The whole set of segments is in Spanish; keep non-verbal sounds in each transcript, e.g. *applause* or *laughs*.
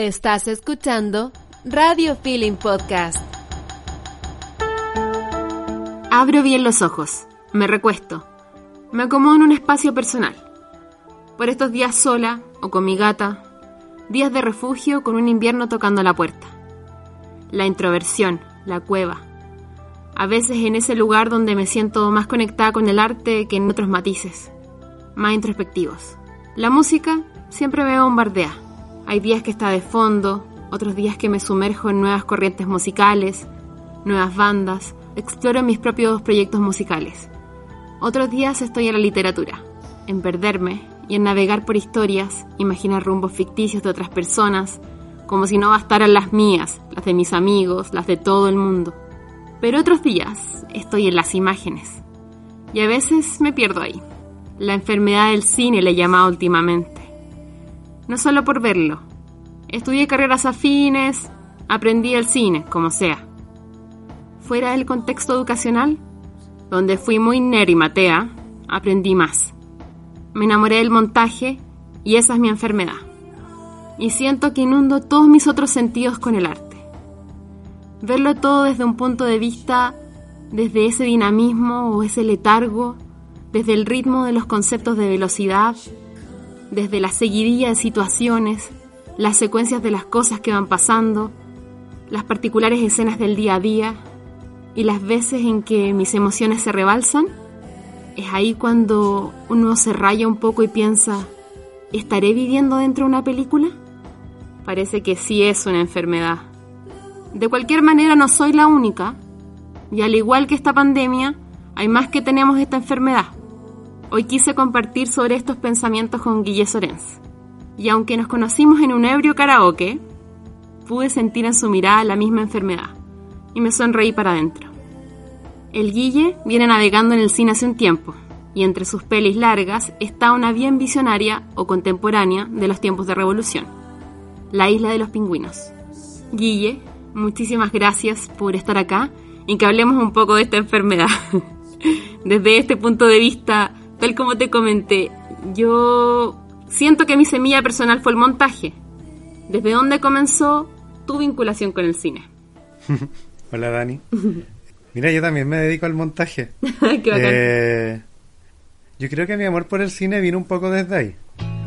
Estás escuchando Radio Feeling Podcast. Abro bien los ojos, me recuesto, me acomodo en un espacio personal. Por estos días sola o con mi gata, días de refugio con un invierno tocando la puerta. La introversión, la cueva. A veces en ese lugar donde me siento más conectada con el arte que en otros matices, más introspectivos. La música siempre me bombardea. Hay días que está de fondo, otros días que me sumerjo en nuevas corrientes musicales, nuevas bandas, exploro mis propios proyectos musicales. Otros días estoy en la literatura, en perderme y en navegar por historias, imaginar rumbos ficticios de otras personas, como si no bastaran las mías, las de mis amigos, las de todo el mundo. Pero otros días estoy en las imágenes, y a veces me pierdo ahí. La enfermedad del cine le he llamado últimamente. No solo por verlo. Estudié carreras afines, aprendí el cine, como sea. Fuera del contexto educacional, donde fui muy nerd y matea, aprendí más. Me enamoré del montaje y esa es mi enfermedad. Y siento que inundo todos mis otros sentidos con el arte. Verlo todo desde un punto de vista, desde ese dinamismo o ese letargo desde el ritmo de los conceptos de velocidad, desde la seguidilla de situaciones, las secuencias de las cosas que van pasando, las particulares escenas del día a día y las veces en que mis emociones se rebalsan, es ahí cuando uno se raya un poco y piensa, ¿estaré viviendo dentro de una película? Parece que sí es una enfermedad. De cualquier manera no soy la única, y al igual que esta pandemia, hay más que tenemos esta enfermedad. Hoy quise compartir sobre estos pensamientos con Guille Sorens. Y aunque nos conocimos en un ebrio karaoke, pude sentir en su mirada la misma enfermedad. Y me sonreí para adentro. El Guille viene navegando en el cine hace un tiempo, y entre sus pelis largas está una bien visionaria o contemporánea de los tiempos de revolución, La Isla de los Pingüinos. Guille, muchísimas gracias por estar acá y que hablemos un poco de esta enfermedad. *laughs* Desde este punto de vista tal como te comenté, yo siento que mi semilla personal fue el montaje. ¿Desde dónde comenzó tu vinculación con el cine? *laughs* Hola Dani. Mira, yo también me dedico al montaje. *laughs* Qué bacán. Eh, yo creo que mi amor por el cine vino un poco desde ahí.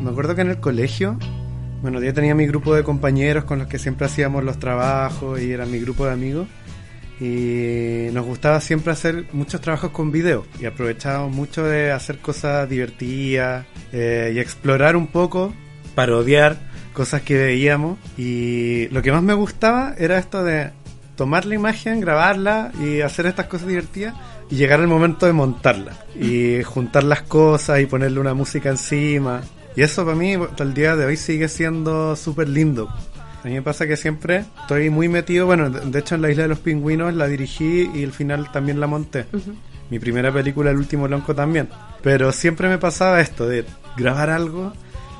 Me acuerdo que en el colegio, bueno, yo tenía mi grupo de compañeros con los que siempre hacíamos los trabajos y era mi grupo de amigos y nos gustaba siempre hacer muchos trabajos con video y aprovechábamos mucho de hacer cosas divertidas eh, y explorar un poco, parodiar cosas que veíamos. Y lo que más me gustaba era esto de tomar la imagen, grabarla y hacer estas cosas divertidas y llegar al momento de montarla y juntar las cosas y ponerle una música encima. Y eso para mí hasta el día de hoy sigue siendo súper lindo a mí me pasa que siempre estoy muy metido, bueno, de hecho en la isla de los pingüinos la dirigí y el final también la monté. Mi primera película, El último lonco también. Pero siempre me pasaba esto de grabar algo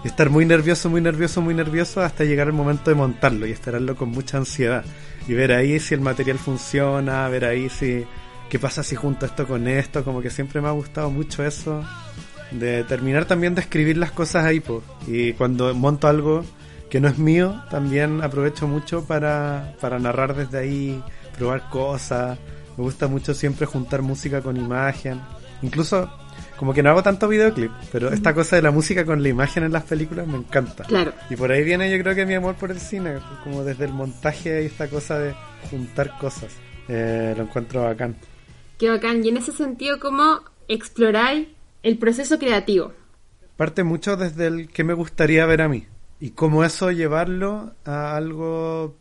y estar muy nervioso, muy nervioso, muy nervioso hasta llegar el momento de montarlo y esperarlo con mucha ansiedad. Y ver ahí si el material funciona, ver ahí si qué pasa si junto esto con esto, como que siempre me ha gustado mucho eso de terminar también de escribir las cosas ahí, pues. Y cuando monto algo que no es mío, también aprovecho mucho para, para narrar desde ahí, probar cosas. Me gusta mucho siempre juntar música con imagen. Incluso, como que no hago tanto videoclip, pero esta cosa de la música con la imagen en las películas me encanta. Claro. Y por ahí viene yo creo que mi amor por el cine, como desde el montaje y esta cosa de juntar cosas. Eh, lo encuentro bacán. Qué bacán. Y en ese sentido, ¿cómo exploráis el proceso creativo? Parte mucho desde el que me gustaría ver a mí y cómo eso llevarlo a algo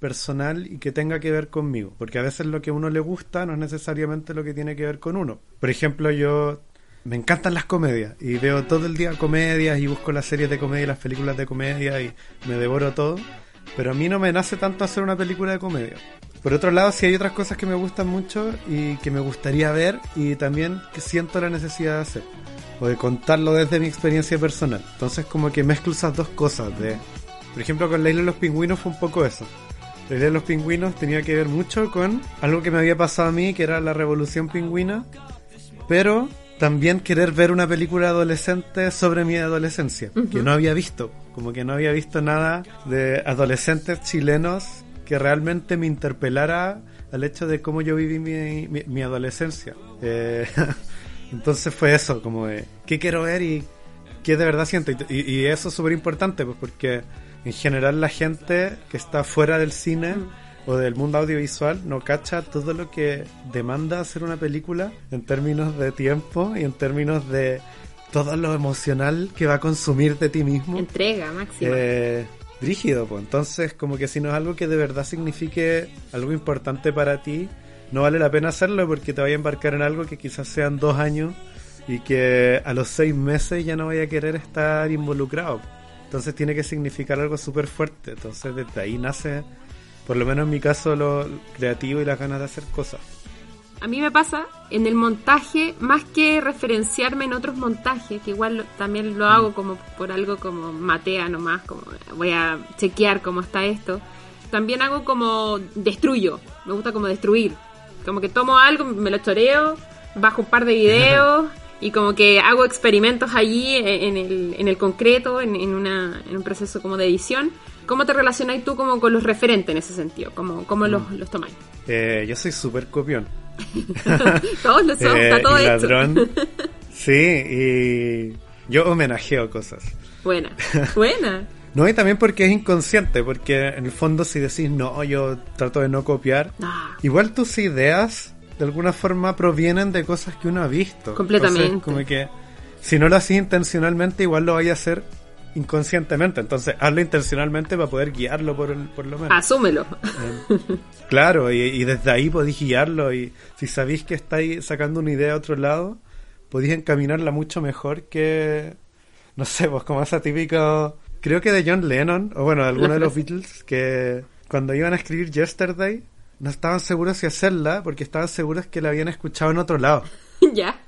personal y que tenga que ver conmigo, porque a veces lo que a uno le gusta no es necesariamente lo que tiene que ver con uno. Por ejemplo, yo me encantan las comedias y veo todo el día comedias y busco las series de comedia, las películas de comedia y me devoro todo, pero a mí no me nace tanto hacer una película de comedia. Por otro lado, sí hay otras cosas que me gustan mucho y que me gustaría ver y también que siento la necesidad de hacer o de contarlo desde mi experiencia personal. Entonces como que mezclo esas dos cosas. De, por ejemplo, con la isla de los pingüinos fue un poco eso. La isla de los pingüinos tenía que ver mucho con algo que me había pasado a mí, que era la revolución pingüina, pero también querer ver una película adolescente sobre mi adolescencia, que no había visto, como que no había visto nada de adolescentes chilenos que realmente me interpelara al hecho de cómo yo viví mi, mi, adolescencia. Eh, *laughs* entonces fue eso, como de qué quiero ver y qué de verdad siento. Y, y eso es súper importante, pues porque en general la gente que está fuera del cine o del mundo audiovisual no cacha todo lo que demanda hacer una película en términos de tiempo y en términos de todo lo emocional que va a consumir de ti mismo. Entrega máxima. Eh, rígido, pues. Entonces, como que si no es algo que de verdad signifique algo importante para ti, no vale la pena hacerlo porque te vaya a embarcar en algo que quizás sean dos años y que a los seis meses ya no vaya a querer estar involucrado. Entonces tiene que significar algo súper fuerte. Entonces desde ahí nace por lo menos en mi caso, lo creativo y las ganas de hacer cosas. A mí me pasa en el montaje, más que referenciarme en otros montajes, que igual también lo hago como por algo como matea nomás, como voy a chequear cómo está esto. También hago como destruyo, me gusta como destruir. Como que tomo algo, me lo choreo, bajo un par de videos *laughs* y como que hago experimentos allí en el, en el concreto, en, en, una, en un proceso como de edición ¿Cómo te relacionáis tú como con los referentes en ese sentido? ¿Cómo, cómo los, mm. los tomáis? Eh, yo soy súper copión. *laughs* Todos lo está eh, todo ladrón. *laughs* sí, y yo homenajeo cosas. Buena, buena. No, y también porque es inconsciente, porque en el fondo si decís no, yo trato de no copiar, ah. igual tus ideas de alguna forma provienen de cosas que uno ha visto. Completamente. como que si no lo haces intencionalmente, igual lo vaya a hacer inconscientemente. Entonces, hazlo intencionalmente para poder guiarlo por, el, por lo menos. Asúmelo. Eh, claro, y, desde ahí podéis guiarlo. Y si sabéis que estáis sacando una idea a otro lado, podéis encaminarla mucho mejor que, no sé, pues como esa típica, creo que de John Lennon, o bueno, de alguno de los *laughs* Beatles, que cuando iban a escribir Yesterday, no estaban seguros si hacerla porque estaban seguros que la habían escuchado en otro lado. *laughs* Ya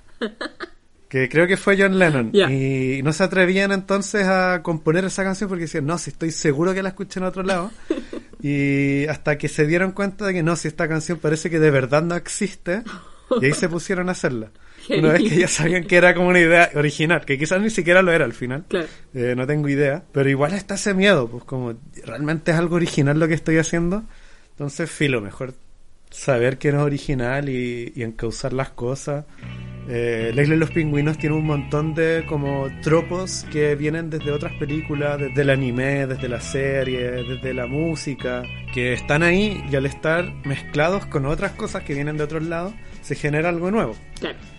que creo que fue John Lennon. Y no se atrevían entonces a componer esa canción porque decían, no, si estoy seguro que la escuché en otro lado. *laughs* y hasta que se dieron cuenta de que no, si esta canción parece que de verdad no existe, y ahí se pusieron a hacerla. Una vez que ya sabían que era como una idea original, que quizás ni siquiera lo era al final. Eh, no tengo idea. Pero igual está ese miedo, pues como realmente es algo original lo que estoy haciendo. Entonces, filo, mejor saber que no es original y, y encauzar las cosas. Eh, La los Pingüinos tiene un montón de como tropos que vienen desde otras películas, desde el anime, desde la serie, desde la música, que están ahí y al estar mezclados con otras cosas que vienen de otros lados, se genera algo nuevo.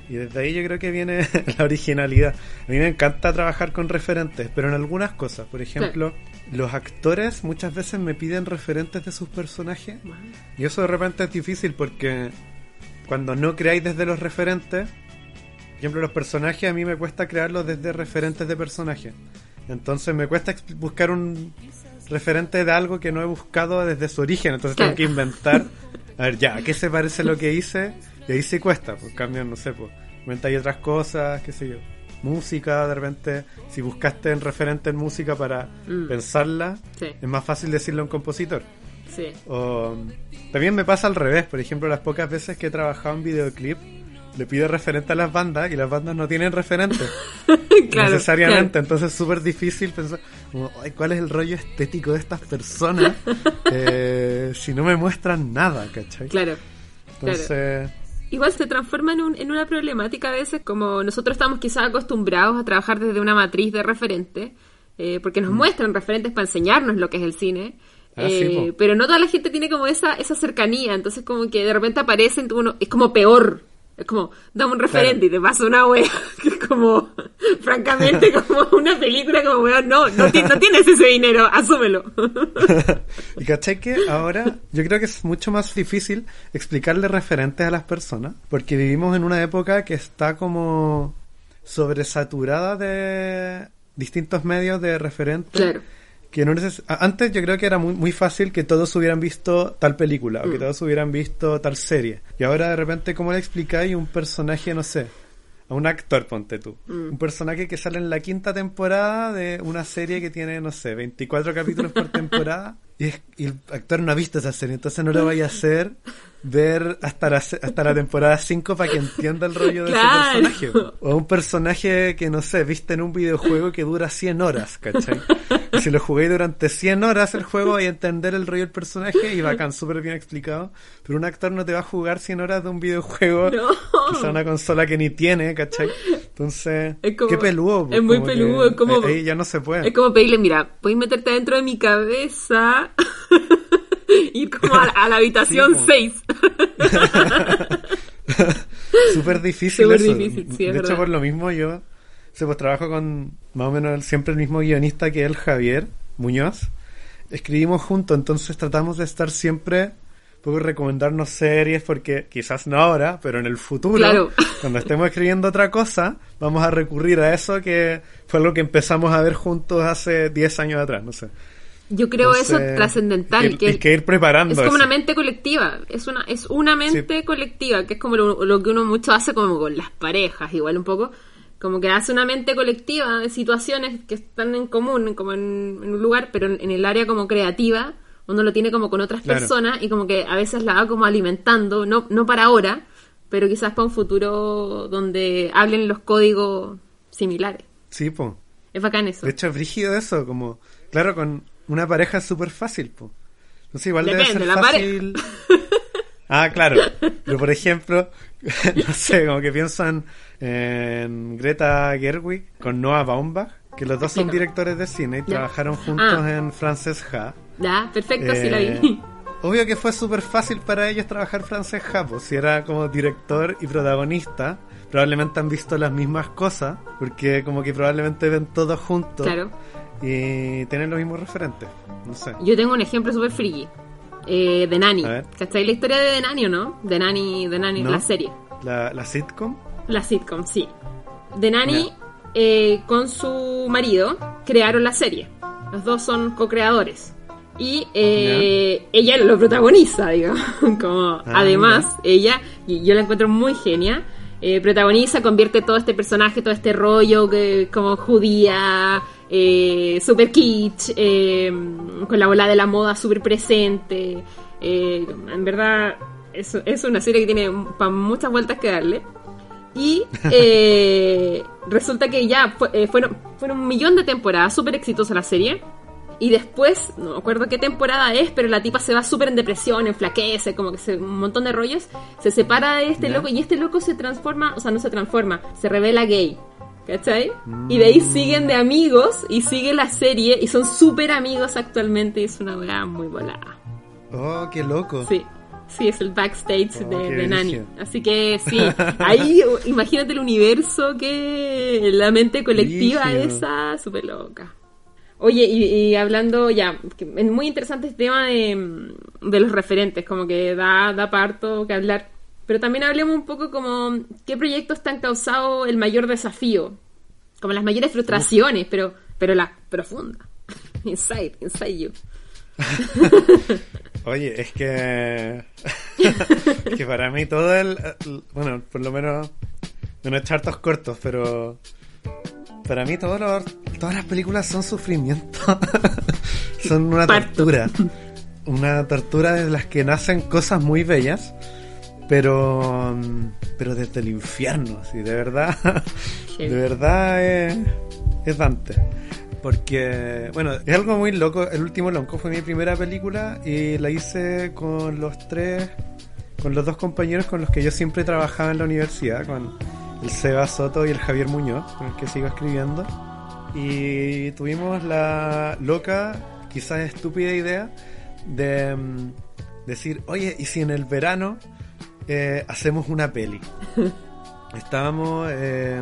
Y desde ahí yo creo que viene *laughs* la originalidad. A mí me encanta trabajar con referentes, pero en algunas cosas, por ejemplo, los actores muchas veces me piden referentes de sus personajes y eso de repente es difícil porque cuando no creáis desde los referentes, por ejemplo, los personajes a mí me cuesta crearlos desde referentes de personajes. Entonces me cuesta buscar un referente de algo que no he buscado desde su origen. Entonces tengo que inventar. *laughs* A ver, ya, ¿a qué se parece lo que hice? Y ahí sí cuesta. Pues cambio, no sé, pues. hay otras cosas, qué sé yo. Música, de repente, si buscaste en referente en música para mm. pensarla, es más fácil decirlo a un compositor. Sí. O, también me pasa al revés. Por ejemplo, las pocas veces que he trabajado en videoclip le pide referente a las bandas y las bandas no tienen referente *laughs* necesariamente. Entonces es súper difícil pensar, ¿cuál es el rollo estético de estas personas *laughs* eh, si no me muestran nada? ¿cachai? Claro. Entonces. Igual se transforma en, un, en una problemática a veces, como nosotros estamos quizás acostumbrados a trabajar desde una matriz de referente, eh, porque nos mm. muestran referentes para enseñarnos lo que es el cine. Ah, eh, pero no toda la gente tiene como esa, esa cercanía, entonces como que de repente aparecen, uno, es como peor, es como, dame un referente y te pasa una wea *laughs* que es como, *laughs* francamente, *laughs* como una película como wea, no, no, tienes ese dinero, asúmelo. y caché que ahora yo creo que es mucho más difícil explicarle referentes a las personas, porque vivimos en una época que está como sobresaturada de distintos medios de referentes. Claro que no antes yo creo que era muy, muy fácil que todos hubieran visto tal película o que mm. todos hubieran visto tal serie y ahora de repente cómo le explicáis un personaje no sé a un actor ponte tú mm. un personaje que sale en la quinta temporada de una serie que tiene no sé 24 capítulos por *laughs* temporada Y, es- y el actor no ha visto esa serie, entonces no lo vaya a hacer ver hasta la, hasta la temporada 5 para que entienda el rollo de Claro. ese personaje. O un personaje que, no sé, viste en un videojuego que dura 100 horas, ¿cachai? Y si lo jugué durante 100 horas el juego, a entender el rollo del personaje y bacán, súper bien explicado. Pero un actor no te va a jugar 100 horas de un videojuego, No. quizá una consola que ni tiene, ¿cachai? Entonces, Es como- qué peludo. es muy peludo, es como- Ahí ya no se puede. Es como pedirle, mira, puedes meterte dentro de mi cabeza. *laughs* Ir como a, a la habitación Sí, po. 6. *laughs* Súper difícil Súper eso. difícil, sí, es de hecho, verdad. por lo mismo yo sí, pues, trabajo con más o menos el- siempre el mismo guionista que él, Javier Muñoz. Escribimos juntos, entonces tratamos de estar siempre poco recomendarnos series porque quizás no ahora, pero en el futuro, Claro. cuando estemos escribiendo otra cosa, vamos a recurrir a eso que fue algo que empezamos a ver juntos hace 10 años atrás, no sé. Yo creo eso Entonces, trascendental. hay que, que ir preparando Es como eso. una mente colectiva, es una, es una mente colectiva, que es como lo, lo que uno mucho hace como con las parejas, igual un poco, como que hace una mente colectiva de situaciones que están en común, como en, en un lugar, pero en, en el área como creativa, uno lo tiene como con otras Claro. personas y como que a veces la va como alimentando, no, no para ahora, pero quizás para un futuro donde hablen los códigos similares. Sí, pues. Es bacán eso. De hecho, es brígido eso, como, claro, con una pareja es súper fácil, po. No sé, igual Depende, debe ser la fácil. Ah, claro. Pero por ejemplo, *laughs* no sé, como que piensan en Greta Gerwig con Noah Baumbach, que los dos son directores de cine y trabajaron juntos Ah. en Frances Ha. Ya, perfecto, sí la Eh, vi. Obvio que fue súper fácil para ellos trabajar Frances Ha, pues si era como director y protagonista, probablemente han visto las mismas cosas, porque como que probablemente ven todos juntos Claro. Y tienen los mismos referentes. No sé. Yo tengo un ejemplo súper friki. Eh, de Nani. ¿Cachai la historia de The Nanny o no? De Nani, de Nani, ¿No? la serie. La, la sitcom. La sitcom, sí. De Nani eh, con su marido crearon la serie. Los dos son co-creadores. Y eh, ella lo protagoniza, digamos. *laughs* Como, Ah, además, ella, y yo la encuentro muy genia, eh, protagoniza, convierte todo este personaje, todo este rollo que como judía, eh, super kitsch, eh, con la bola de la moda súper presente. Eh, en verdad, es, es una serie que tiene muchas vueltas que darle. Y *laughs* resulta que ya fue- fueron, fueron un millón de temporadas, súper exitosa la serie. Y después, no me acuerdo qué temporada es, pero la tipa se va súper en depresión, enflaquece, como que se, un montón de rollos. Se separa de este loco y este loco se transforma, o sea, no se transforma, se revela gay. ¿Cachai? Y de ahí siguen de amigos y sigue la serie y son súper amigos actualmente y es una weá muy volada. Oh, qué loco. Sí, sí, es el backstage Oh, de, de Nani. Así que sí, *laughs* ahí imagínate el universo que la mente colectiva Brígido. esa, súper loca. Oye, y, y hablando ya, es muy interesante este tema de, mm, de los referentes, como que da, da parto que hablar. Pero también hablemos un poco como qué proyectos te han causado el mayor desafío, como las mayores frustraciones, pero, pero la profunda. *laughs* Inside, inside you. *laughs* Oye, es que. es *laughs* que para mí todo el. Bueno, por lo menos. No he hecho hartos cortos, pero. Para mí todos los- todas las películas son sufrimiento. son una Parto. tortura. Una tortura de las que nacen cosas muy bellas. Pero. Pero desde el infierno, sí, de verdad. De verdad es. Es Dante. Porque, bueno, es algo muy loco. El último Lonco fue mi primera película y la hice con los tres, con los dos compañeros con los que yo siempre trabajaba en la universidad, con el Seba Soto y el Javier Muñoz, con el que sigo escribiendo. Y tuvimos la loca, quizás estúpida idea de mm, decir, oye, ¿y si en el verano eh, hacemos una peli? Estábamos eh,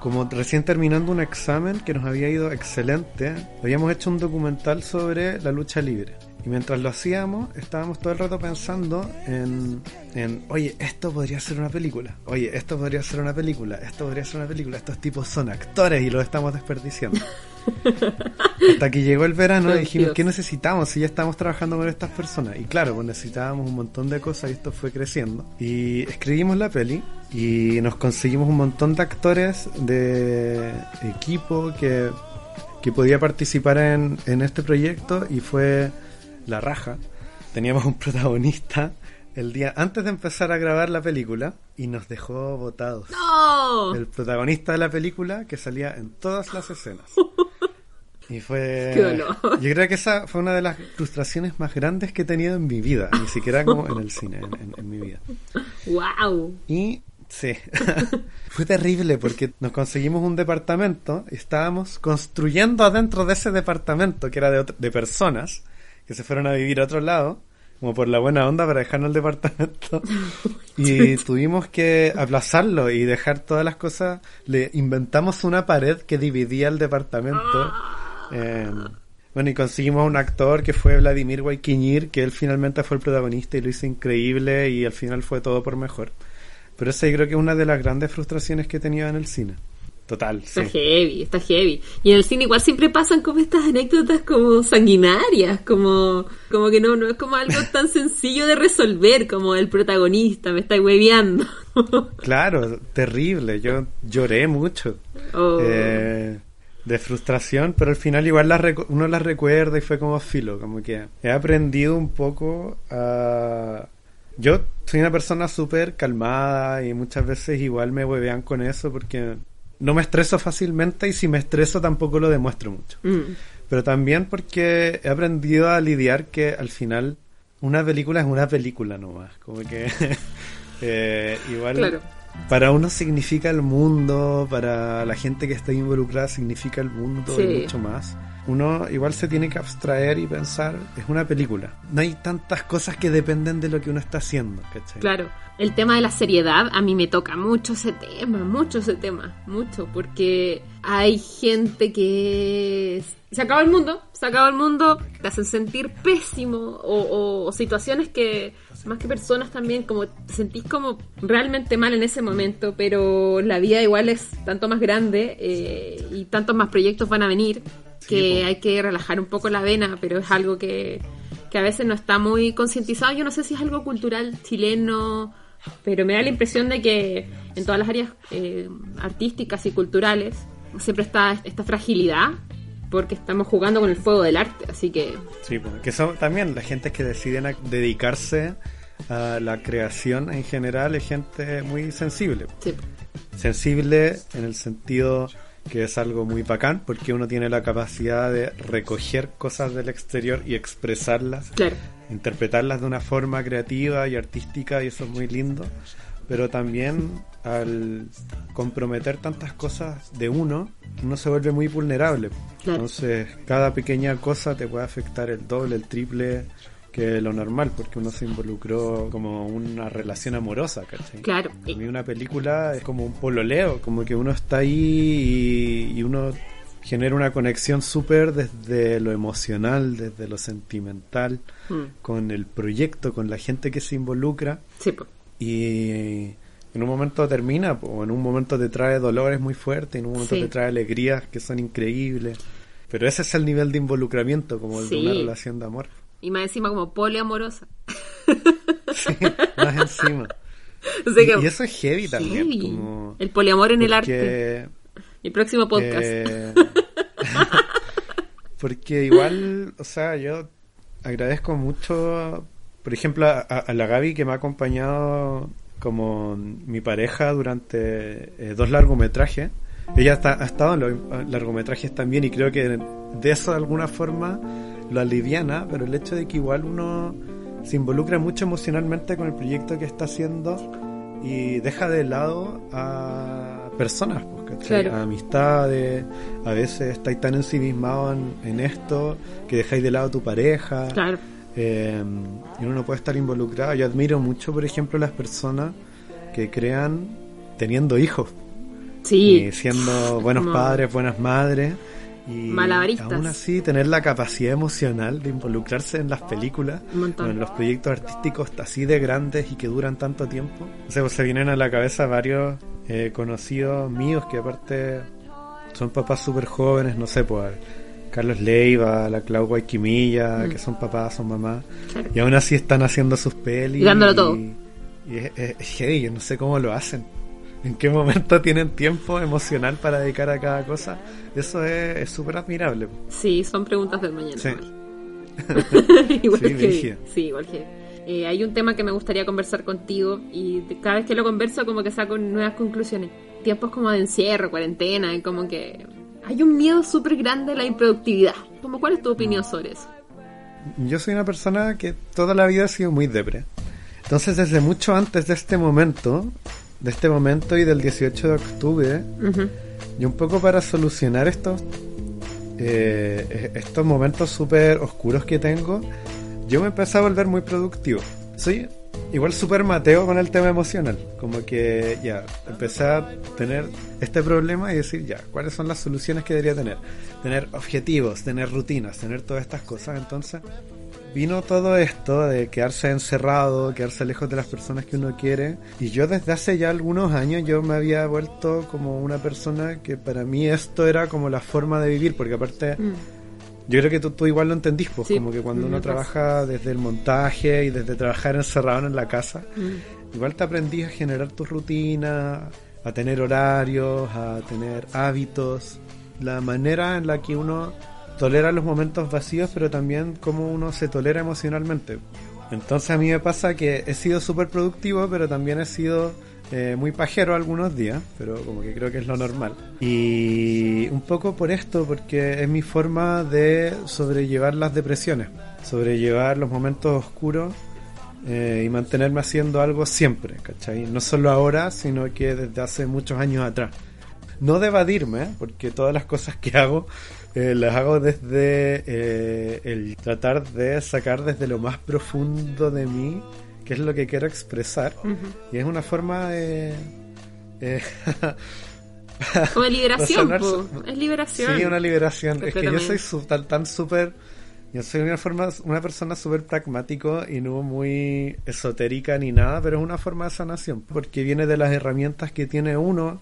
como recién terminando un examen que nos había ido excelente. Habíamos hecho un documental sobre la lucha libre. Y mientras lo hacíamos, estábamos todo el rato pensando en, en, oye, esto podría ser una película. Oye, esto podría ser una película. Esto podría ser una película. Estos tipos son actores y los estamos desperdiciando. *laughs* Hasta que llegó el verano y dijimos. ¿qué necesitamos si ya estamos trabajando con estas personas? Y claro, pues necesitábamos un montón de cosas y esto fue creciendo. Y escribimos la peli y nos conseguimos un montón de actores de equipo que, que podía participar en, en este proyecto y fue la raja. Teníamos un protagonista el día antes de empezar a grabar la película y nos dejó votados. ¡No! El protagonista de la película que salía en todas las escenas. Y fue. *laughs* Qué dolor. Yo creo que esa fue una de las frustraciones más grandes que he tenido en mi vida, ni siquiera como en el cine, en, en- en mi vida. ¡Wow! Y sí, *laughs* fue terrible porque nos conseguimos un departamento y estábamos construyendo adentro de ese departamento que era de personas que se fueron a vivir a otro lado, como por la buena onda para dejarnos el departamento. *laughs* y tuvimos que aplazarlo y dejar todas las cosas. Le inventamos una pared que dividía el departamento. Eh, bueno, y conseguimos un actor que fue Vladimir Guayquiñir, que él finalmente fue el protagonista y lo hizo increíble y al final fue todo por mejor. Pero esa yo creo que es una de las grandes frustraciones que he tenido en el cine. Total, sí. Está heavy, está heavy. Y en el cine igual siempre pasan como estas anécdotas como sanguinarias, como, como que no, no es como algo tan *laughs* sencillo de resolver como el protagonista, me está hueveando. *laughs* Claro, terrible. Yo lloré mucho. Oh. Eh, de frustración, pero al final igual uno las recuerda y fue como filo, como que he aprendido un poco a... Yo soy una persona súper calmada y muchas veces igual me huevean con eso porque no me estreso fácilmente y si me estreso tampoco lo demuestro mucho. Mm, Pero también porque he aprendido a lidiar que al final una película es una película nomás. Como que *laughs* eh, igual Claro. para uno significa el mundo, para la gente que está involucrada significa el mundo Sí. y mucho más. Uno igual se tiene que abstraer y pensar, es una película. No hay tantas cosas que dependen de lo que uno está haciendo, ¿cachai? Claro, el tema de la seriedad a mí me toca mucho ese tema, mucho ese tema, mucho, porque hay gente que se acaba el mundo, se acaba el mundo, te hacen sentir pésimo o, o- o situaciones que, más que personas también, como te sentís como realmente mal en ese momento, pero la vida igual es tanto más grande eh, y tantos más proyectos van a venir que hay que relajar un poco la vena, pero es algo que, que a veces no está muy concientizado. Yo no sé si es algo cultural chileno, pero me da la impresión de que en todas las áreas eh, artísticas y culturales siempre está esta fragilidad porque estamos jugando con el fuego del arte, así que Sí, pues, que son también la gente que deciden a dedicarse a la creación en general es gente muy sensible. sí, Sensible en el sentido que es algo muy bacán porque uno tiene la capacidad de recoger cosas del exterior y expresarlas, claro, interpretarlas de una forma creativa y artística y eso es muy lindo. Pero también al comprometer tantas cosas de uno, uno se vuelve muy vulnerable. Claro. Entonces, cada pequeña cosa te puede afectar el doble, el triple que lo normal, porque uno se involucró como una relación amorosa, ¿cachai? claro. A mí una película es como un pololeo, como que uno está ahí y, y uno genera una conexión súper desde lo emocional, desde lo sentimental, Mm, con el proyecto, con la gente que se involucra sí, po. y en un momento termina, o en un momento te trae dolores muy fuertes, en un momento Sí. te trae alegrías que son increíbles. Pero ese es el nivel de involucramiento, como el de una relación de amor. Y más encima como poliamorosa. Sí, más encima. *laughs* O sea Y, que- y eso es heavy también. Heavy. Como El poliamor en el arte. El próximo podcast. eh, *laughs* porque igual, o sea, yo agradezco mucho, por ejemplo, a, a la Gaby que me ha acompañado como mi pareja durante eh, dos largometrajes. Ella está- ha estado en los largometrajes también y creo que de eso de alguna forma lo aliviana, pero el hecho de que igual uno se involucra mucho emocionalmente con el proyecto que está haciendo y deja de lado a personas, pues, ¿cachai? Claro. a amistades, a veces estáis tan ensimismados en, en esto que dejáis de lado a tu pareja. Claro. Eh, y uno no puede estar involucrado. Yo admiro mucho, por ejemplo, las personas que crean teniendo hijos Sí. y siendo buenos padres, buenas madres. Y Malabaristas. aún así tener la capacidad emocional de involucrarse en las películas, o en los proyectos artísticos así de grandes y que duran tanto tiempo. O sea, pues se vienen a la cabeza varios eh, conocidos míos que aparte son papás súper jóvenes, no sé, pues Carlos Leiva, la Clau Guayquimilla, Mm. que son papás, son mamás, Claro. y aún así están haciendo sus pelis. Y dándolo todo. Y es, es- es heavy, yo no sé cómo lo hacen. ¿En qué momento *laughs* tienen tiempo emocional para dedicar a cada cosa? Eso es súper admirable. Sí, son preguntas del mañana. Sí. *laughs* igual. Sí, que sí, igual que eh, hay un tema que me gustaría conversar contigo y cada vez que lo converso como que saco nuevas conclusiones. Tiempos como de encierro, cuarentena, y como que hay un miedo súper grande a la improductividad. Como, ¿Cuál es tu opinión sobre eso? Yo soy una persona que toda la vida ha sido muy depre. Entonces, desde mucho antes de este momento, de este momento y del 18 de octubre, Ujú. y un poco para solucionar estos, eh, estos momentos súper oscuros que tengo, yo me empecé a volver muy productivo. Soy igual súper mateo con el tema emocional. Como que ya, empecé a tener este problema y decir ya, ¿cuáles son las soluciones que debería tener? Tener objetivos, tener rutinas, tener todas estas cosas. Entonces, vino todo esto de quedarse encerrado, quedarse lejos de las personas que uno quiere. Y yo desde hace ya algunos años yo me había vuelto como una persona que para mí esto era como la forma de vivir, porque aparte Mm. yo creo que tú, tú igual lo entendís, pues Sí, como que cuando me uno pasa. trabaja desde el montaje y desde trabajar encerrado en la casa, Mm. igual te aprendís a generar tus rutinas, a tener horarios, a tener hábitos, la manera en la que uno tolera los momentos vacíos, pero también cómo uno se tolera emocionalmente. Entonces a mí me pasa que he sido súper productivo, pero también he sido eh, muy pajero algunos días, pero como que creo que es lo normal. Y un poco por esto, porque es mi forma de sobrellevar las depresiones, sobrellevar los momentos oscuros eh, y mantenerme haciendo algo siempre, ¿cachai? No solo ahora, sino que desde hace muchos años atrás. No de evadirme, porque todas las cosas que hago eh, las hago desde eh, el tratar de sacar desde lo más profundo de mí qué es lo que quiero expresar. Y es una forma de... eh, *laughs* Como de liberación, su- es liberación. Sí, una liberación. Es que yo soy su- tan, tan súper. Yo soy una forma, una persona súper pragmático y no muy esotérica ni nada, pero es una forma de sanación, porque viene de las herramientas que tiene uno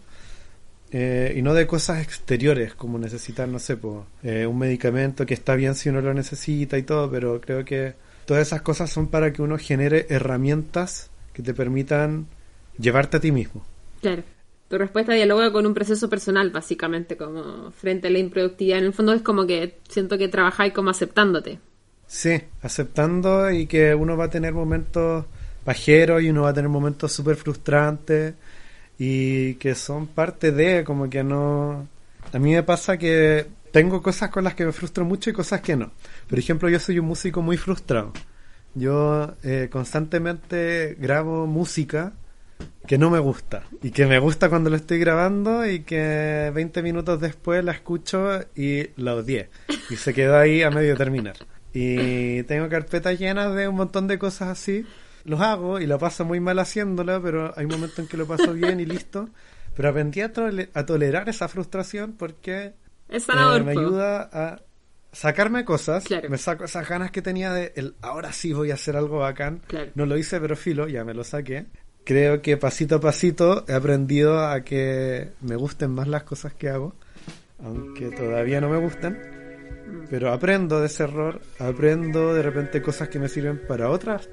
eh, y no de cosas exteriores, como necesitar, no sé, po, eh, un medicamento que está bien si uno lo necesita y todo, pero creo que todas esas cosas son para que uno genere herramientas que te permitan llevarte a ti mismo. Claro. Tu respuesta dialoga con un proceso personal, básicamente, como frente a la improductividad. En el fondo es como que siento que trabajáis como aceptándote. Sí, aceptando y que uno va a tener momentos pajeros y uno va a tener momentos súper frustrantes y que son parte de, como que no... A mí me pasa que tengo cosas con las que me frustro mucho y cosas que no. Por ejemplo, yo soy un músico muy frustrado. Yo eh, constantemente grabo música que no me gusta y que me gusta cuando lo estoy grabando y que 20 minutos después la escucho y la odié y se quedó ahí a medio terminar. Y tengo carpetas llenas de un montón de cosas así. Los hago y la paso muy mal haciéndola, pero hay momentos en que lo paso bien y listo. *laughs* Pero aprendí a, tole- a tolerar esa frustración porque Es eh, me ayuda a sacarme cosas. Claro. Me saco esas ganas que tenía de el ahora sí voy a hacer algo bacán. Claro. No lo hice, pero filo, ya me lo saqué. Creo que pasito a pasito he aprendido a que me gusten más las cosas que hago, aunque todavía no me gustan. Pero aprendo de ese error, aprendo de repente cosas que me sirven para otras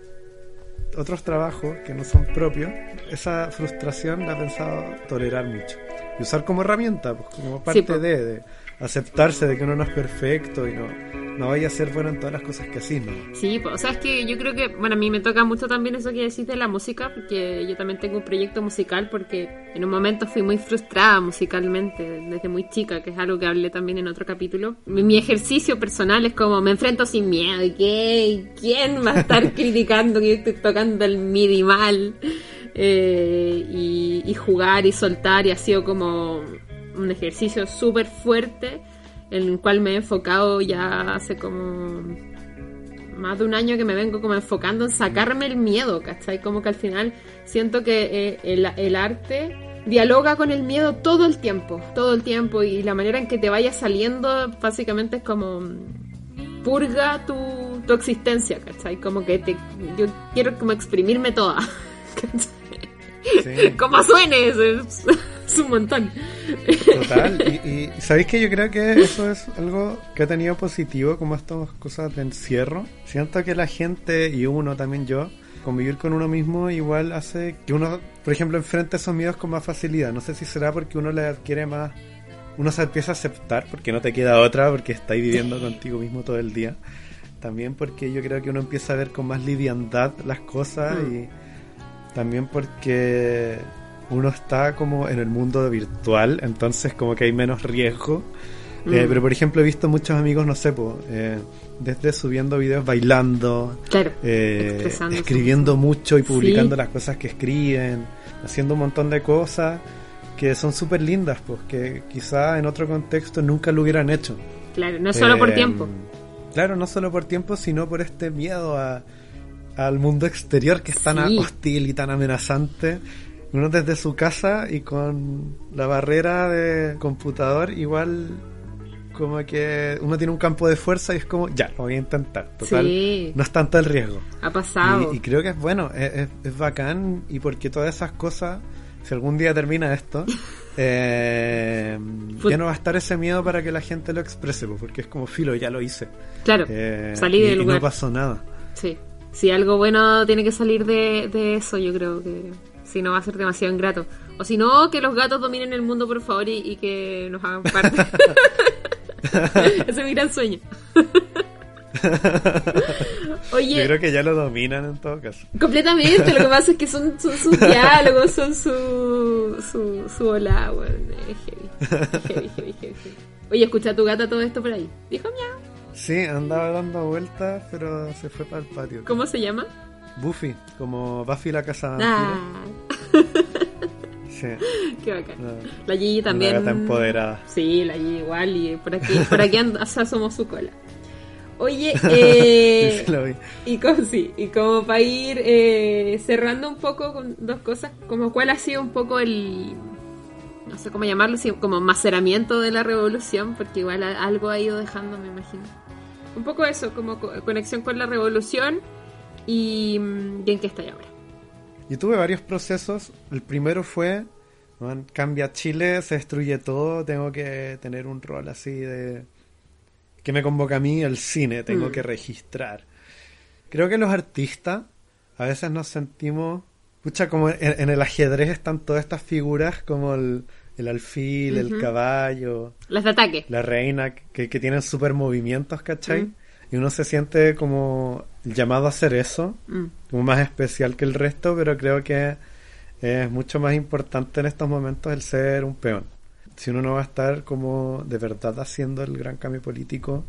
otros trabajos que no son propios. Esa frustración la he pensado tolerar mucho y usar como herramienta, pues, como parte de, de aceptarse de que uno no es perfecto y no, no vaya a ser bueno en todas las cosas que así, ¿no? Sí, pues, o sea, es que yo creo que, bueno, a mí me toca mucho también eso que decís de la música, porque yo también tengo un proyecto musical, porque en un momento fui muy frustrada musicalmente, desde muy chica, que es algo que hablé también en otro capítulo. Mi, mi ejercicio personal es como, me enfrento sin miedo, ¿y qué? ¿Quién va a estar *laughs* criticando que yo estoy tocando el MIDI mal? Eh, y, y jugar y soltar, y ha sido como un ejercicio súper fuerte, en el cual me he enfocado ya hace como más de un año que me vengo como enfocando en sacarme el miedo, ¿cachai? Como que al final siento que eh, el, el arte dialoga con el miedo todo el tiempo, todo el tiempo, y la manera en que te vaya saliendo básicamente es como purga tu, tu existencia, ¿cachai? Como que te, yo quiero como exprimirme toda, *laughs* ¿cachai? Sí. Como suene, *laughs* es, un montón. Total, y, y *laughs* sabéis que yo creo que eso es algo que ha tenido positivo, como estas cosas de encierro. Siento que la gente y uno también yo, convivir con uno mismo igual hace que uno, por ejemplo, enfrente esos miedos con más facilidad. No sé si será porque uno le adquiere más, uno se empieza a aceptar porque no te queda otra, porque estáis viviendo *laughs* contigo mismo todo el día. también porque yo creo que uno empieza a ver con más liviandad las cosas Mm. y también porque uno está como en el mundo virtual, entonces como que hay menos riesgo. Eh, Mm. pero por ejemplo he visto muchos amigos, no sé, po, eh, desde subiendo videos bailando, Claro. eh, escribiendo mucho y publicando Sí. las cosas que escriben, haciendo un montón de cosas que son súper lindas, pues que quizá en otro contexto nunca lo hubieran hecho. Claro, no solo por Eh, tiempo. Claro, no solo por tiempo, sino por este miedo a, al mundo exterior que es tan Sí. hostil y tan amenazante. Uno desde su casa y con la barrera de computador, igual como que uno tiene un campo de fuerza y es como, ya, lo voy a intentar. Total, Sí. no es tanto el riesgo. Ha pasado. Y, y creo que es bueno, es, es- es bacán y porque todas esas cosas, si algún día termina esto, *laughs* eh, ya no va a estar ese miedo para que la gente lo exprese, porque es como filo, ya lo hice. claro, Eh, salí y, del y lugar. no pasó nada. Sí. Si algo bueno tiene que salir de, de eso, yo creo que si no va a ser demasiado ingrato. O si no, que los gatos dominen el mundo, por favor, y, y que nos hagan parte. *laughs* Ese es mi gran sueño. *laughs* Oye, Yo creo que ya lo dominan en todo caso. completamente. Lo que pasa es que son, son sus *laughs* diálogos, son su, su, su hola, weón. Es heavy. Es heavy, heavy, heavy, heavy. Oye, escucha a tu gata todo esto por ahí. Dijo miau. Sí, andaba dando vueltas, pero se fue para el patio. ¿Cómo se llama? Buffy, como Buffy la casa. Ah, *laughs* Sí, qué bacán. una- La Gigi también. Una gata empoderada. Sí, la Gigi igual. Y por aquí, *laughs* por aquí and- o sea, somos su cola. Oye, *laughs* eh, Sí, y, como, sí, y como para ir eh, cerrando un poco con dos cosas, como cuál ha sido un poco el, no sé cómo llamarlo, como maceramiento de la revolución, porque igual algo ha ido dejando, me imagino. Un poco eso, como co- conexión con la revolución y, mm, y en qué está ahora. Yo tuve varios procesos. El primero fue, "Man, cambia Chile, se destruye todo, tengo que tener un rol así de... que me convoca a mí el cine, tengo Mm. que registrar. Creo que los artistas a veces nos sentimos... Pucha, como en, en el ajedrez están todas estas figuras como el, el alfil, el caballo, Las de ataque. la reina, que, que tienen super movimientos, ¿cachai? Mm. Y uno se siente como llamado a hacer eso Mm. como más especial que el resto, pero creo que es mucho más importante en estos momentos el ser un peón. Si uno no va a estar como de verdad haciendo el gran cambio político,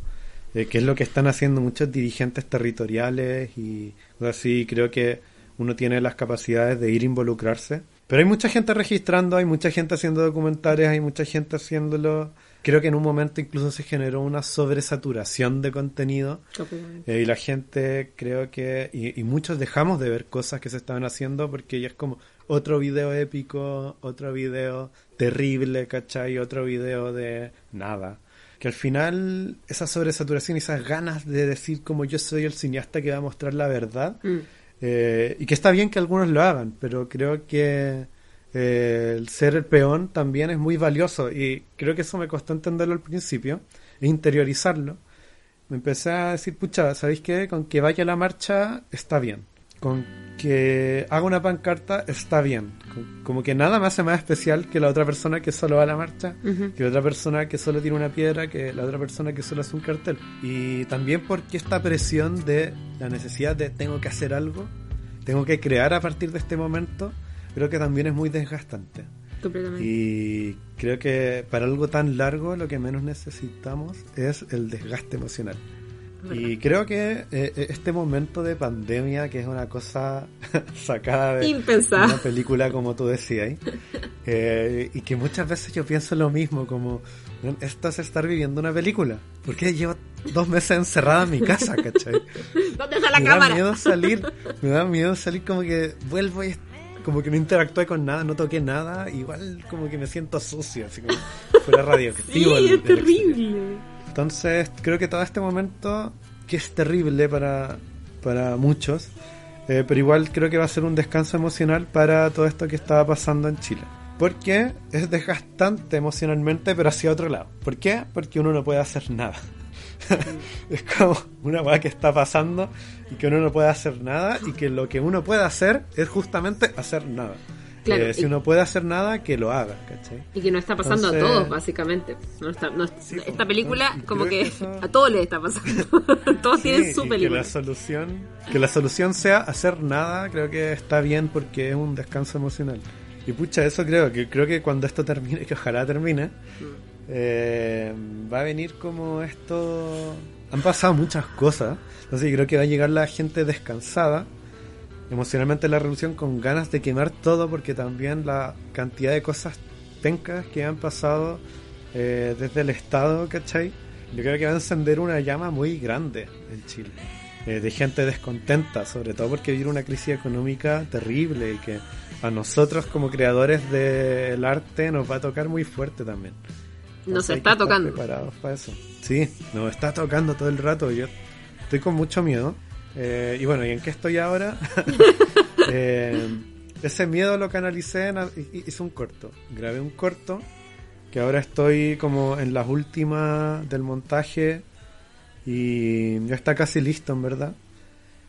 eh, que es lo que están haciendo muchos dirigentes territoriales y así, creo que uno tiene las capacidades de ir a involucrarse. Pero hay mucha gente registrando, hay mucha gente haciendo documentales, hay mucha gente haciéndolo. Creo que en un momento incluso se generó una sobresaturación de contenido eh, y la gente creo que, y, y muchos dejamos de ver cosas que se estaban haciendo porque ya es como otro video épico, otro video terrible, ¿cachai? Otro video de nada. Que al final esa sobresaturación y esas ganas de decir como yo soy el cineasta que va a mostrar la verdad, Mm. eh, y que está bien que algunos lo hagan, pero creo que eh, el ser el peón también es muy valioso y creo que eso me costó entenderlo al principio e interiorizarlo. Me empecé a decir, pucha, ¿sabéis qué? Con que vaya a la marcha está bien. Con que haga una pancarta está bien. Con- como que nada me hace más especial que la otra persona que solo va a la marcha, Ujú. que la otra persona que solo tiene una piedra, que la otra persona que solo hace un cartel. Y también porque esta presión de la necesidad de tengo que hacer algo, tengo que crear a partir de este momento, creo que también es muy desgastante. Completamente. Y creo que para algo tan largo lo que menos necesitamos es el desgaste emocional. Y creo que eh, este momento de pandemia, que es una cosa *laughs* sacada de Impensada. una película, como tú decías, *laughs* eh, y que muchas veces yo pienso lo mismo, como "Man, esto es estar viviendo una película. Porque llevo dos meses encerrada en mi casa, ¿cachai? *laughs* ¿Dónde está la me da cámara? miedo salir, me da miedo salir como que vuelvo y como que no interactué con nada, no toqué nada, igual como que me siento sucio, así como fuera *laughs* Sí, radioactivo. el- es terrible. Entonces, creo que todo este momento, que es terrible para, para muchos, eh, pero igual creo que va a ser un descanso emocional para todo esto que estaba pasando en Chile. Porque es desgastante emocionalmente, pero hacia otro lado. ¿Por qué? Porque uno no puede hacer nada. *laughs* es como una weá que está pasando y que uno no puede hacer nada y que lo que uno puede hacer es justamente hacer nada. Claro, Eh, si y- uno puede hacer nada, que lo haga, ¿cachai? Y que no está pasando Entonces- a todos, básicamente. No está, no- Sí, esta pues, película, entonces, como que, que eso- a todos les está pasando. *laughs* todos tienen Sí, su y que película. la solución que la solución sea hacer nada creo que está bien porque es un descanso emocional y pucha eso creo que creo que cuando esto termine que ojalá termine Mm. Eh, va a venir como esto han pasado muchas cosas entonces yo creo que va a llegar la gente descansada emocionalmente en la revolución con ganas de quemar todo porque también la cantidad de cosas pencas que han pasado eh, desde el Estado, ¿cachai? Yo creo que va a encender una llama muy grande en Chile. eh, de gente descontenta, sobre todo porque viene una crisis económica terrible y que a nosotros como creadores del arte nos va a tocar muy fuerte también. Nos está tocando. preparados para eso. Sí, nos está tocando todo el rato. Yo estoy con mucho miedo. Eh, y bueno, ¿y en qué estoy ahora? *laughs* Eh, ese miedo lo canalicé, en, hi- hice un corto. Grabé un corto que ahora estoy como en las últimas del montaje y ya está casi listo, en verdad.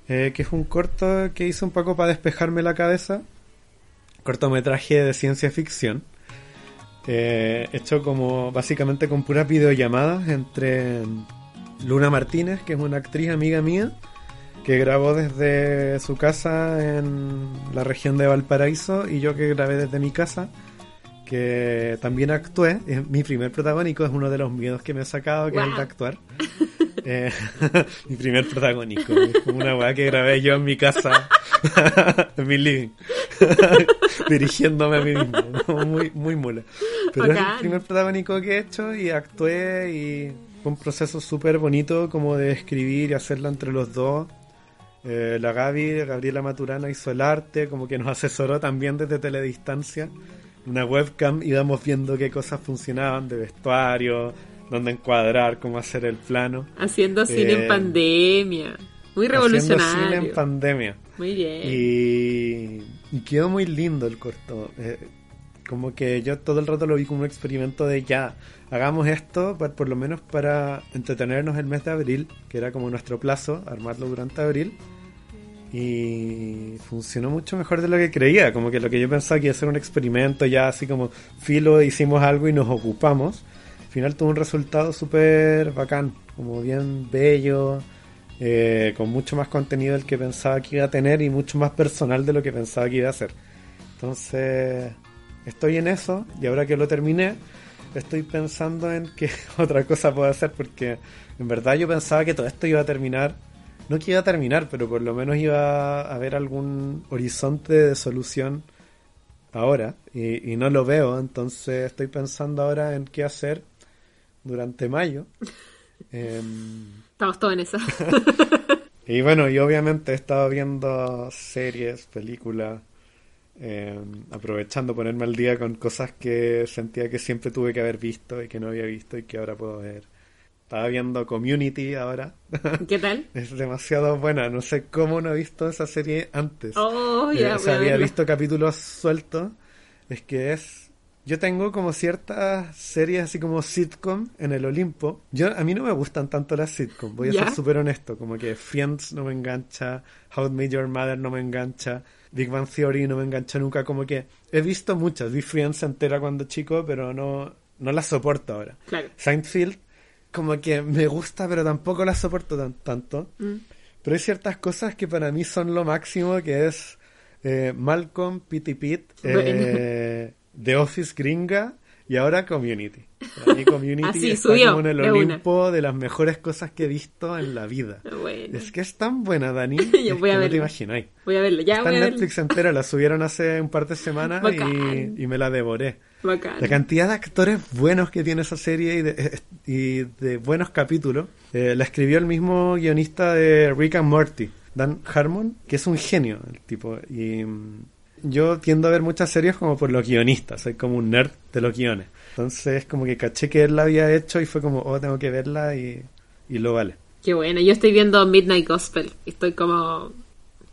Eh, que es un corto que hice un poco para despejarme la cabeza. Cortometraje de ciencia ficción. Eh, hecho como básicamente con puras videollamadas entre Luna Martínez, que es una actriz amiga mía, que grabó desde su casa en la región de Valparaíso, y yo que grabé desde mi casa, que también actué. Es mi primer protagónico, es uno de los miedos que me he sacado, que es el de actuar. Eh, *laughs* mi primer protagónico, es como una weá que grabé yo en mi casa, en *laughs* mi living, *laughs* dirigiéndome a mí mismo, muy, muy mula. Pero es el primer protagónico que he hecho y actué y fue un proceso súper bonito como de escribir y hacerlo entre los dos. Eh, la Gaby, Gabriela Maturana hizo el arte, como que nos asesoró también desde teledistancia. Una webcam íbamos viendo qué cosas funcionaban de vestuario, dónde encuadrar, cómo hacer el plano. Haciendo cine Eh, en pandemia. Muy Haciendo cine revolucionario. en pandemia. Muy bien. Y, y quedó muy lindo el corto. Eh, como que yo todo el rato lo vi como un experimento de ya, hagamos esto pa- por lo menos para entretenernos el mes de abril, que era como nuestro plazo, armarlo durante abril. Y funcionó mucho mejor de lo que creía, como que lo que yo pensaba que iba a ser un experimento, ya así como filo, hicimos algo y nos ocupamos. Al final tuvo un resultado súper bacán, como bien bello, eh, con mucho más contenido del que pensaba que iba a tener y mucho más personal de lo que pensaba que iba a hacer. Entonces, estoy en eso y ahora que lo terminé, estoy pensando en qué *laughs* otra cosa puedo hacer porque en verdad yo pensaba que todo esto iba a terminar, no que iba a terminar, pero por lo menos iba a haber algún horizonte de solución ahora y, y no lo veo, entonces estoy pensando ahora en qué hacer durante mayo. *laughs* Em, Estamos todos en esa. *laughs* y bueno, y obviamente he estado viendo series, películas, eh, aprovechando ponerme al día con cosas que sentía que siempre tuve que haber visto y que no había visto y que ahora puedo ver. Estaba viendo Community ahora. *laughs* ¿Qué tal? es demasiado buena. No sé cómo no he visto esa serie antes. Oh, Eh, ya, o sea, había visto capítulos sueltos. Es que es. Yo tengo como ciertas series así como sitcom en el Olimpo. Yo a mí no me gustan tanto las sitcom, voy a ¿Ya? ser súper honesto. Como que Friends no me engancha, How Met Your Mother no me engancha, Big Bang Theory no me engancha nunca. Como que he visto muchas, vi Friends entera cuando chico, pero no, no la soporto ahora. Claro. Seinfeld, como que me gusta, pero tampoco la soporto tan, tanto. Mm. Pero hay ciertas cosas que para mí son lo máximo, que es eh, Malcolm, Pity Pit, eh, The Office Gringa y ahora Community. Para mí Community *laughs* Así, está subió, como en el una. Olimpo de las mejores cosas que he visto en la vida. Bueno, Es que es tan buena, Dani, *laughs* Yo voy a que no te imagináis. voy a verlo. Ya Está voy en a verlo. Netflix entera, la subieron hace un par de semanas y, y me la devoré. Bacán. La cantidad de actores buenos que tiene esa serie y de, eh, y de buenos capítulos eh, la escribió el mismo guionista de Rick and Morty, Dan Harmon, que es un genio el tipo. Y mm, yo tiendo a ver muchas series como por los guionistas, soy como un nerd de los guiones. Entonces como que caché que él la había hecho y fue como, oh, tengo que verla y, y lo vale. Qué bueno. Yo estoy viendo Midnight Gospel. y Estoy como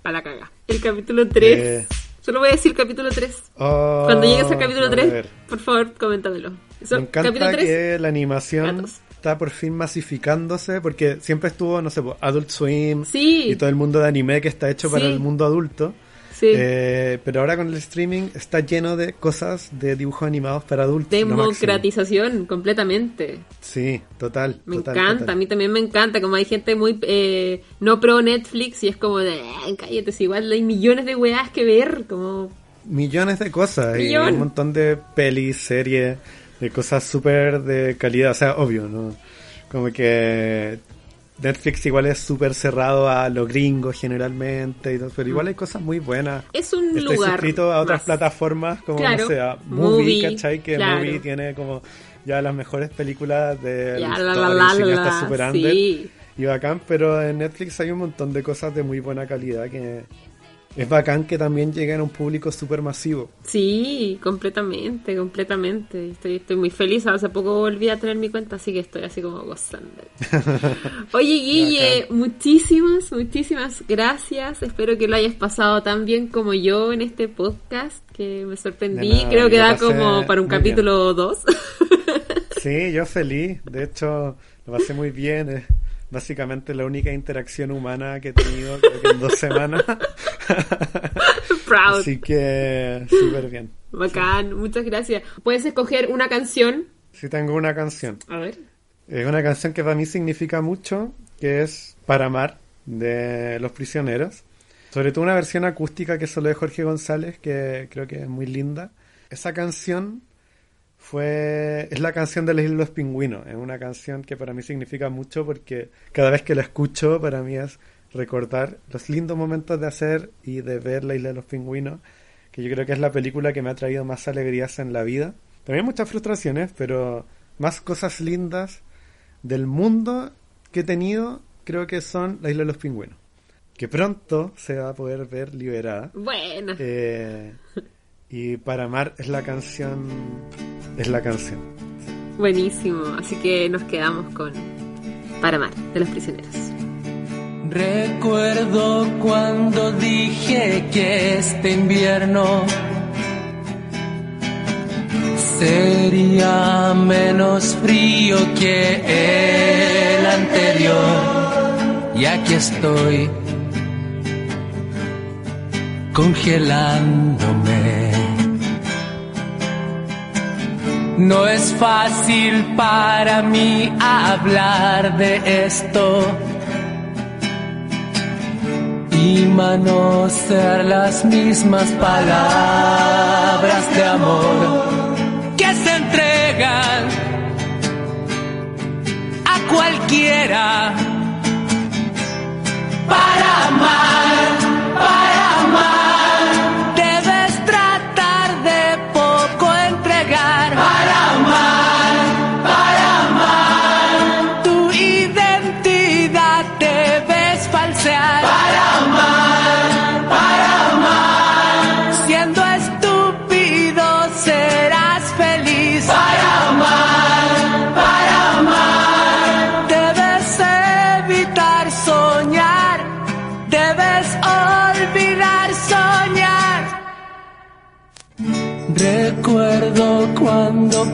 para la caga. El capítulo 3. Eh. Solo voy a decir capítulo 3. Oh, Cuando llegues al capítulo a 3, ver. por favor, coméntamelo. Eso, Me encanta capítulo 3. que la animación gatos. está por fin masificándose porque siempre estuvo, no sé, Adult Swim Sí. y todo el mundo de anime que está hecho para el mundo adulto. Sí. Eh, pero ahora con el streaming está lleno de cosas de dibujos animados para adultos. Democratización, completamente. Sí, total. Me total, encanta, total. a mí también me encanta, como hay gente muy eh, no pro Netflix y es como de, "Ay, cállate, si igual hay millones de weas que ver, como... Millones de cosas. Y Millón. un montón de pelis, series, de cosas súper de calidad. O sea, obvio, ¿no? Como que Netflix igual es súper cerrado a los gringos generalmente. Y todo, pero igual hay cosas muy buenas. Es un Estoy lugar suscrito a otras más. plataformas como, Claro. no sé, a Movie, Movie, ¿cachai? Que claro. Movie tiene como ya las mejores películas de Ya, la la, super sí. y bacán, pero en Netflix hay un montón de cosas de muy buena calidad que es bacán que también lleguen a un público súper masivo. Sí, completamente, completamente. Estoy, estoy muy feliz. Hace poco volví a tener mi cuenta, así que estoy así como gozando. *laughs* Oye, Guille, muchísimas, muchísimas gracias. Espero que lo hayas pasado tan bien como yo en este podcast, que me sorprendí. Nada, Creo que da como para un capítulo 2. *laughs* Sí, yo feliz. De hecho, lo pasé muy bien. Básicamente la única interacción humana que he tenido creo que en dos semanas. *laughs* Proud. Así que súper bien. Bacán, muchas gracias. Puedes escoger una canción. Sí tengo una canción. A ver. Es una canción que para mí significa mucho, que es Para Amar, de Los Prisioneros. Sobre todo una versión acústica que es solo de Jorge González, que creo que es muy linda. Esa canción fue es la canción de la Isla de los Pingüinos. Es una canción que para mí significa mucho porque cada vez que la escucho para mí es recordar los lindos momentos de hacer y de ver la Isla de los Pingüinos, que yo creo que es la película que me ha traído más alegrías en la vida. También muchas frustraciones, pero más cosas lindas del mundo que he tenido creo que son la Isla de los Pingüinos. Que pronto se va a poder ver liberada. Bueno. Eh, y para amar es la canción. Es la canción. Buenísimo. Así que nos quedamos con Para Amar, de los prisioneros. Recuerdo cuando dije que este invierno sería menos frío que el anterior. Y aquí estoy congelándome. No es fácil para mí hablar de esto y manosear las mismas palabras de amor que se entregan a cualquiera para amar,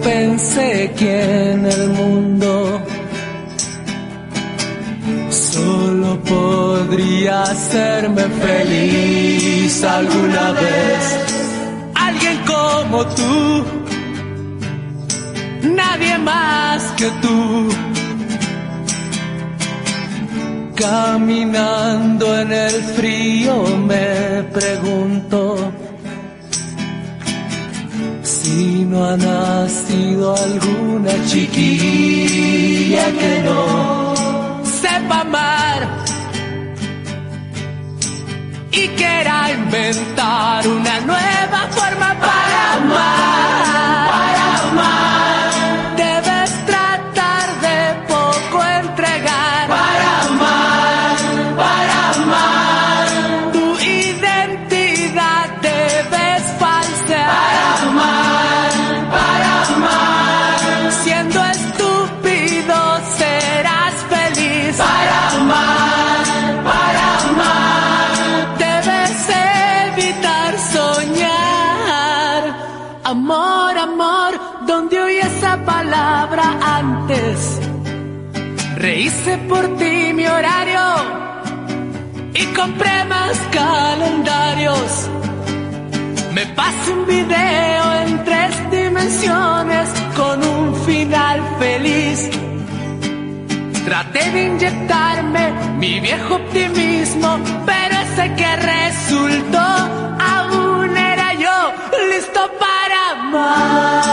pensé que en el mundo solo podría hacerme feliz alguna vez. Alguien como tú, nadie más que tú. Caminando en el frío me pregunto no ha nacido alguna chiquilla que no sepa amar y quiera inventar una nueva forma para amar. Me pasé un video en tres dimensiones con un final feliz. Traté de inyectarme mi viejo optimismo, pero ese que resultó aún era yo, listo para amar.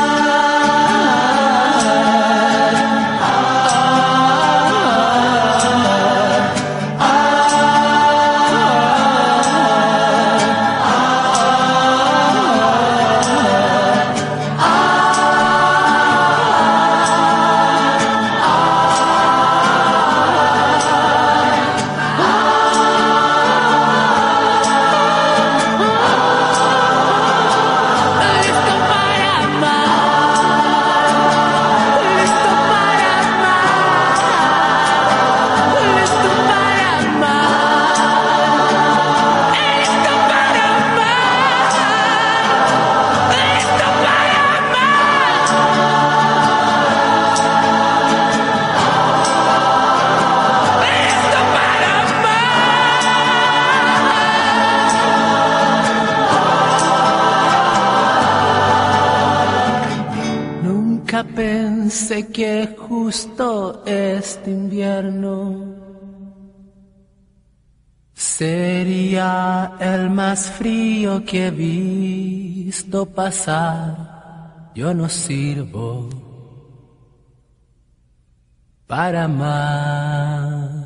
Más frío que he visto pasar. Yo no sirvo para más.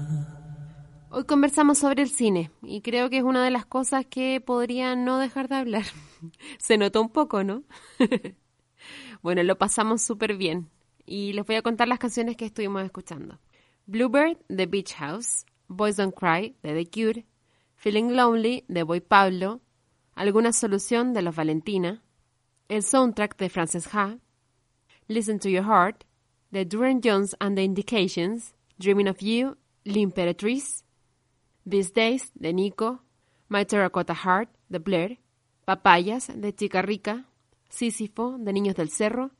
Hoy conversamos sobre el cine y creo que es una de las cosas que podría no dejar de hablar. *laughs* Se notó un poco, ¿no? *laughs* bueno, lo pasamos súper bien y les voy a contar las canciones que estuvimos escuchando. Bluebird de Beach House, Boys Don't Cry de The Cure, Feeling Lonely de Boy Pablo, Alguna Solución de Los Valentina, el soundtrack de Frances Ha, Listen to Your Heart de Duran Jones and the Indications, Dreaming of You, L'Imperatrice, These Days de Nico, My Terracotta Heart de Blair, Papayas de Chica Rica, Sísifo de Niños del Cerro,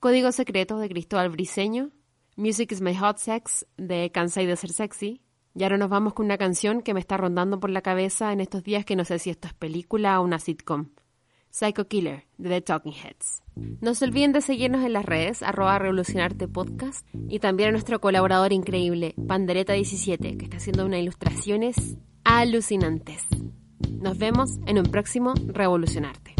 Código Secreto de Cristóbal Briseño, Music is My Hot Sex de Cansai de Ser Sexy. Y ahora nos vamos con una canción que me está rondando por la cabeza en estos días que no sé si esto es película o una sitcom. Psycho Killer de The Talking Heads. No se olviden de seguirnos en las redes, arroba revolucionarte podcast, y también a nuestro colaborador increíble, Pandereta17, que está haciendo unas ilustraciones alucinantes. Nos vemos en un próximo Revolucionarte.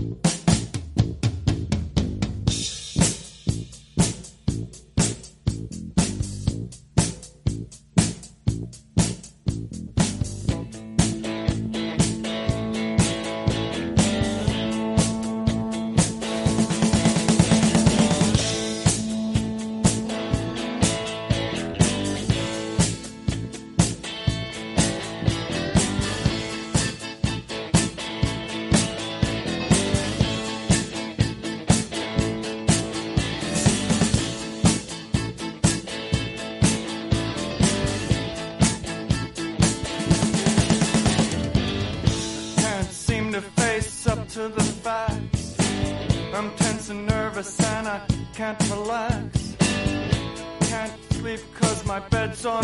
Can't relax. Can't sleep cause my bed's on